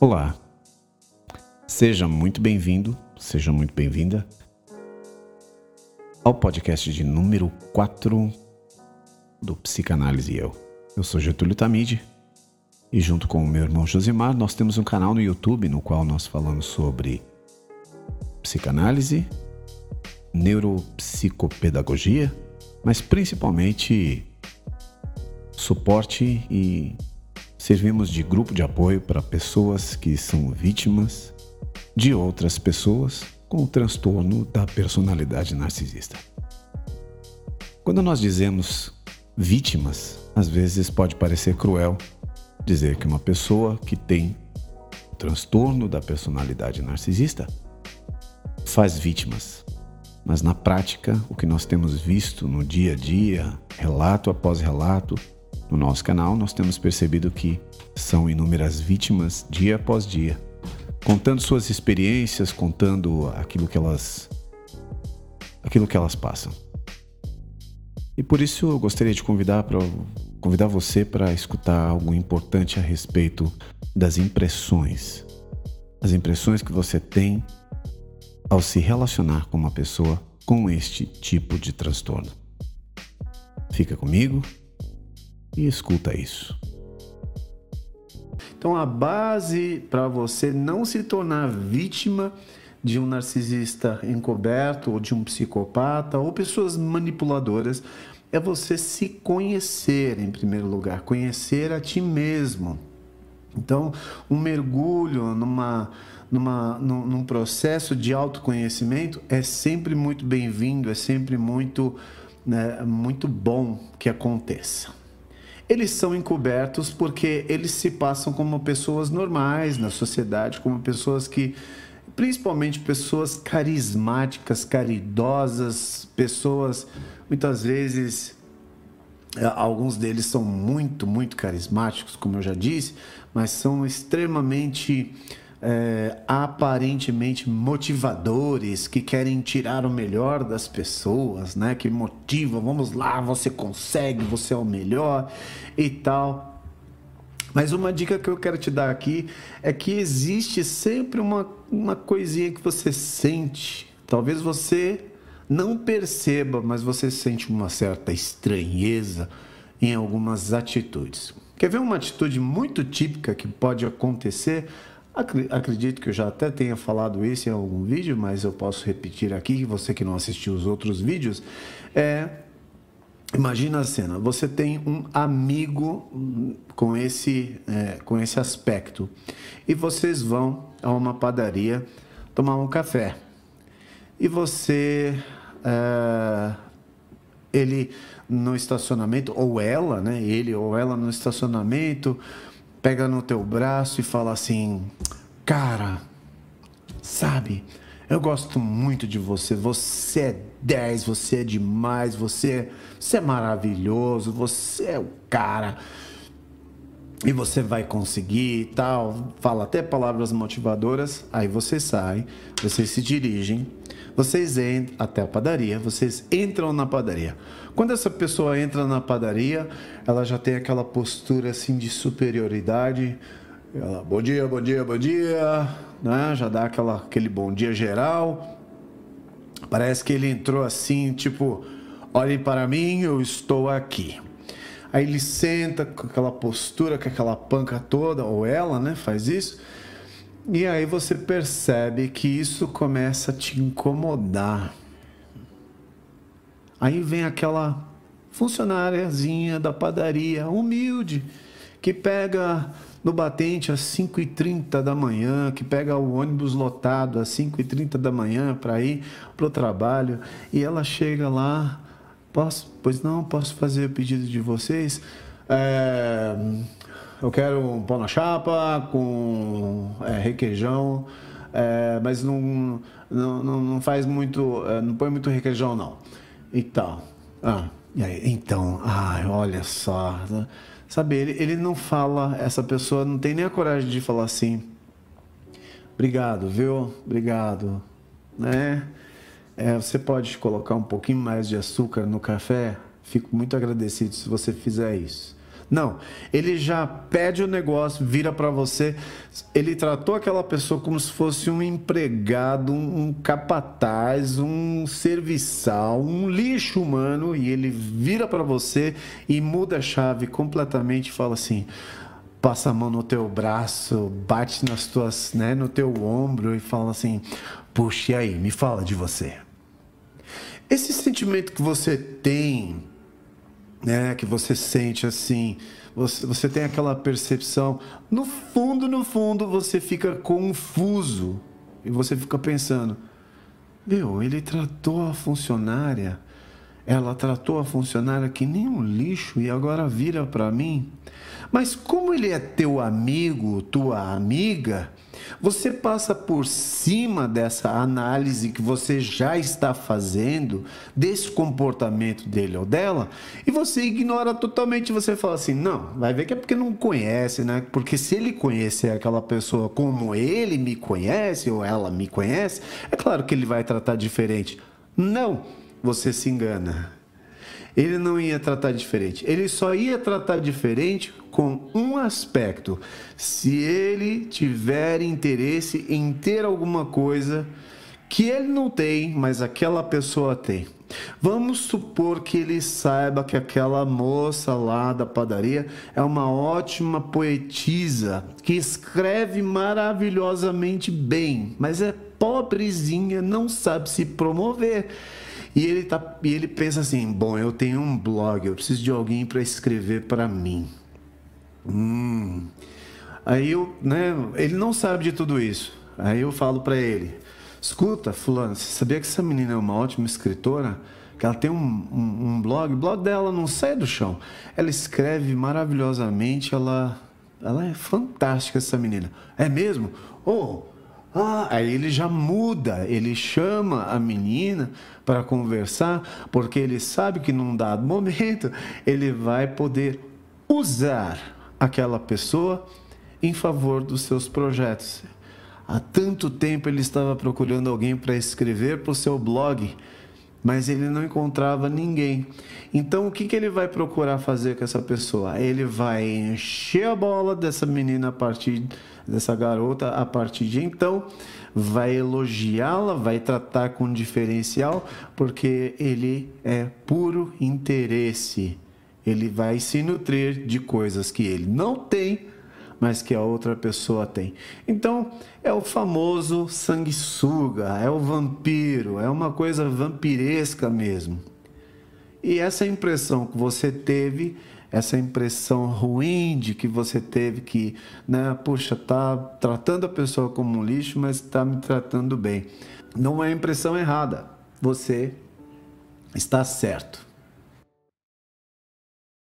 Olá, seja muito bem-vindo, seja muito bem-vinda ao podcast de número 4 do Psicanálise Eu. Eu sou Getúlio Tamide e, junto com o meu irmão Josimar, nós temos um canal no YouTube no qual nós falamos sobre psicanálise, neuropsicopedagogia, mas principalmente suporte e servimos de grupo de apoio para pessoas que são vítimas de outras pessoas com o transtorno da personalidade narcisista. Quando nós dizemos vítimas, às vezes pode parecer cruel dizer que uma pessoa que tem o transtorno da personalidade narcisista faz vítimas. Mas na prática, o que nós temos visto no dia a dia, relato após relato, no nosso canal, nós temos percebido que são inúmeras vítimas dia após dia, contando suas experiências, contando aquilo que elas aquilo que elas passam. E por isso eu gostaria de convidar para convidar você para escutar algo importante a respeito das impressões. As impressões que você tem ao se relacionar com uma pessoa com este tipo de transtorno. Fica comigo e escuta isso. Então, a base para você não se tornar vítima de um narcisista encoberto ou de um psicopata ou pessoas manipuladoras é você se conhecer em primeiro lugar, conhecer a ti mesmo. Então, um mergulho numa, numa, num, num processo de autoconhecimento é sempre muito bem-vindo, é sempre muito, né, muito bom que aconteça eles são encobertos porque eles se passam como pessoas normais na sociedade, como pessoas que, principalmente pessoas carismáticas, caridosas, pessoas muitas vezes é, alguns deles são muito, muito carismáticos, como eu já disse, mas são extremamente é, aparentemente motivadores, que querem tirar o melhor das pessoas, né? Que motivam, vamos lá, você consegue, você é o melhor e tal. Mas uma dica que eu quero te dar aqui é que existe sempre uma, uma coisinha que você sente. Talvez você não perceba, mas você sente uma certa estranheza em algumas atitudes. Quer ver uma atitude muito típica que pode acontecer? Acredito que eu já até tenha falado isso em algum vídeo, mas eu posso repetir aqui, você que não assistiu os outros vídeos, é Imagina a cena, você tem um amigo com esse, é, com esse aspecto. E vocês vão a uma padaria tomar um café. E você, é, ele no estacionamento, ou ela, né, ele ou ela no estacionamento, pega no teu braço e fala assim: Cara, sabe, eu gosto muito de você. Você é 10, você é demais, você, você é maravilhoso, você é o cara. E você vai conseguir e tal. Fala até palavras motivadoras. Aí você sai, vocês se dirigem, vocês entram até a padaria, vocês entram na padaria. Quando essa pessoa entra na padaria, ela já tem aquela postura assim de superioridade. Ela, bom dia, bom dia, bom dia, né? Já dá aquela, aquele bom dia geral. Parece que ele entrou assim, tipo, olhem para mim, eu estou aqui. Aí ele senta com aquela postura, com aquela panca toda, ou ela, né, faz isso. E aí você percebe que isso começa a te incomodar. Aí vem aquela funcionáriazinha da padaria, humilde, que pega no batente às 5h30 da manhã, que pega o ônibus lotado às 5h30 da manhã para ir para o trabalho, e ela chega lá, posso, pois não, posso fazer o pedido de vocês? É, eu quero um pão na chapa com é, requeijão, é, mas não, não, não faz muito, é, não põe muito requeijão não e tal. Ah, aí, então, ai, olha só. Sabe, ele, ele não fala, essa pessoa não tem nem a coragem de falar assim. Obrigado, viu? Obrigado. Né? É, você pode colocar um pouquinho mais de açúcar no café? Fico muito agradecido se você fizer isso. Não, ele já pede o negócio, vira para você. Ele tratou aquela pessoa como se fosse um empregado, um capataz, um serviçal, um lixo humano e ele vira para você e muda a chave completamente fala assim: passa a mão no teu braço, bate nas tuas, né, no teu ombro e fala assim: "Puxa, e aí, me fala de você". Esse sentimento que você tem né, que você sente assim, você, você tem aquela percepção, no fundo, no fundo, você fica confuso e você fica pensando: meu, ele tratou a funcionária, ela tratou a funcionária que nem um lixo e agora vira para mim. Mas como ele é teu amigo, tua amiga, você passa por cima dessa análise que você já está fazendo, desse comportamento dele ou dela, e você ignora totalmente. Você fala assim: não, vai ver que é porque não conhece, né? Porque se ele conhecer aquela pessoa como ele me conhece ou ela me conhece, é claro que ele vai tratar diferente. Não, você se engana ele não ia tratar diferente. Ele só ia tratar diferente com um aspecto. Se ele tiver interesse em ter alguma coisa que ele não tem, mas aquela pessoa tem. Vamos supor que ele saiba que aquela moça lá da padaria é uma ótima poetisa que escreve maravilhosamente bem, mas é pobrezinha, não sabe se promover. E ele, tá, e ele pensa assim: bom, eu tenho um blog, eu preciso de alguém para escrever para mim. Hum. Aí eu, né, ele não sabe de tudo isso. Aí eu falo para ele: escuta, Fulano, você sabia que essa menina é uma ótima escritora? Que ela tem um, um, um blog, o blog dela não sai do chão. Ela escreve maravilhosamente, ela, ela é fantástica, essa menina. É mesmo? Oh, ah, aí ele já muda, ele chama a menina para conversar, porque ele sabe que num dado momento ele vai poder usar aquela pessoa em favor dos seus projetos. Há tanto tempo ele estava procurando alguém para escrever para o seu blog, mas ele não encontrava ninguém. Então o que, que ele vai procurar fazer com essa pessoa? Ele vai encher a bola dessa menina a partir dessa garota a partir de então, vai elogiá-la, vai tratar com diferencial, porque ele é puro interesse. Ele vai se nutrir de coisas que ele não tem, mas que a outra pessoa tem. Então, é o famoso sanguessuga, é o vampiro, é uma coisa vampiresca mesmo. E essa impressão que você teve essa impressão ruim de que você teve que, né, puxa, tá tratando a pessoa como um lixo, mas está me tratando bem. Não é impressão errada. Você está certo.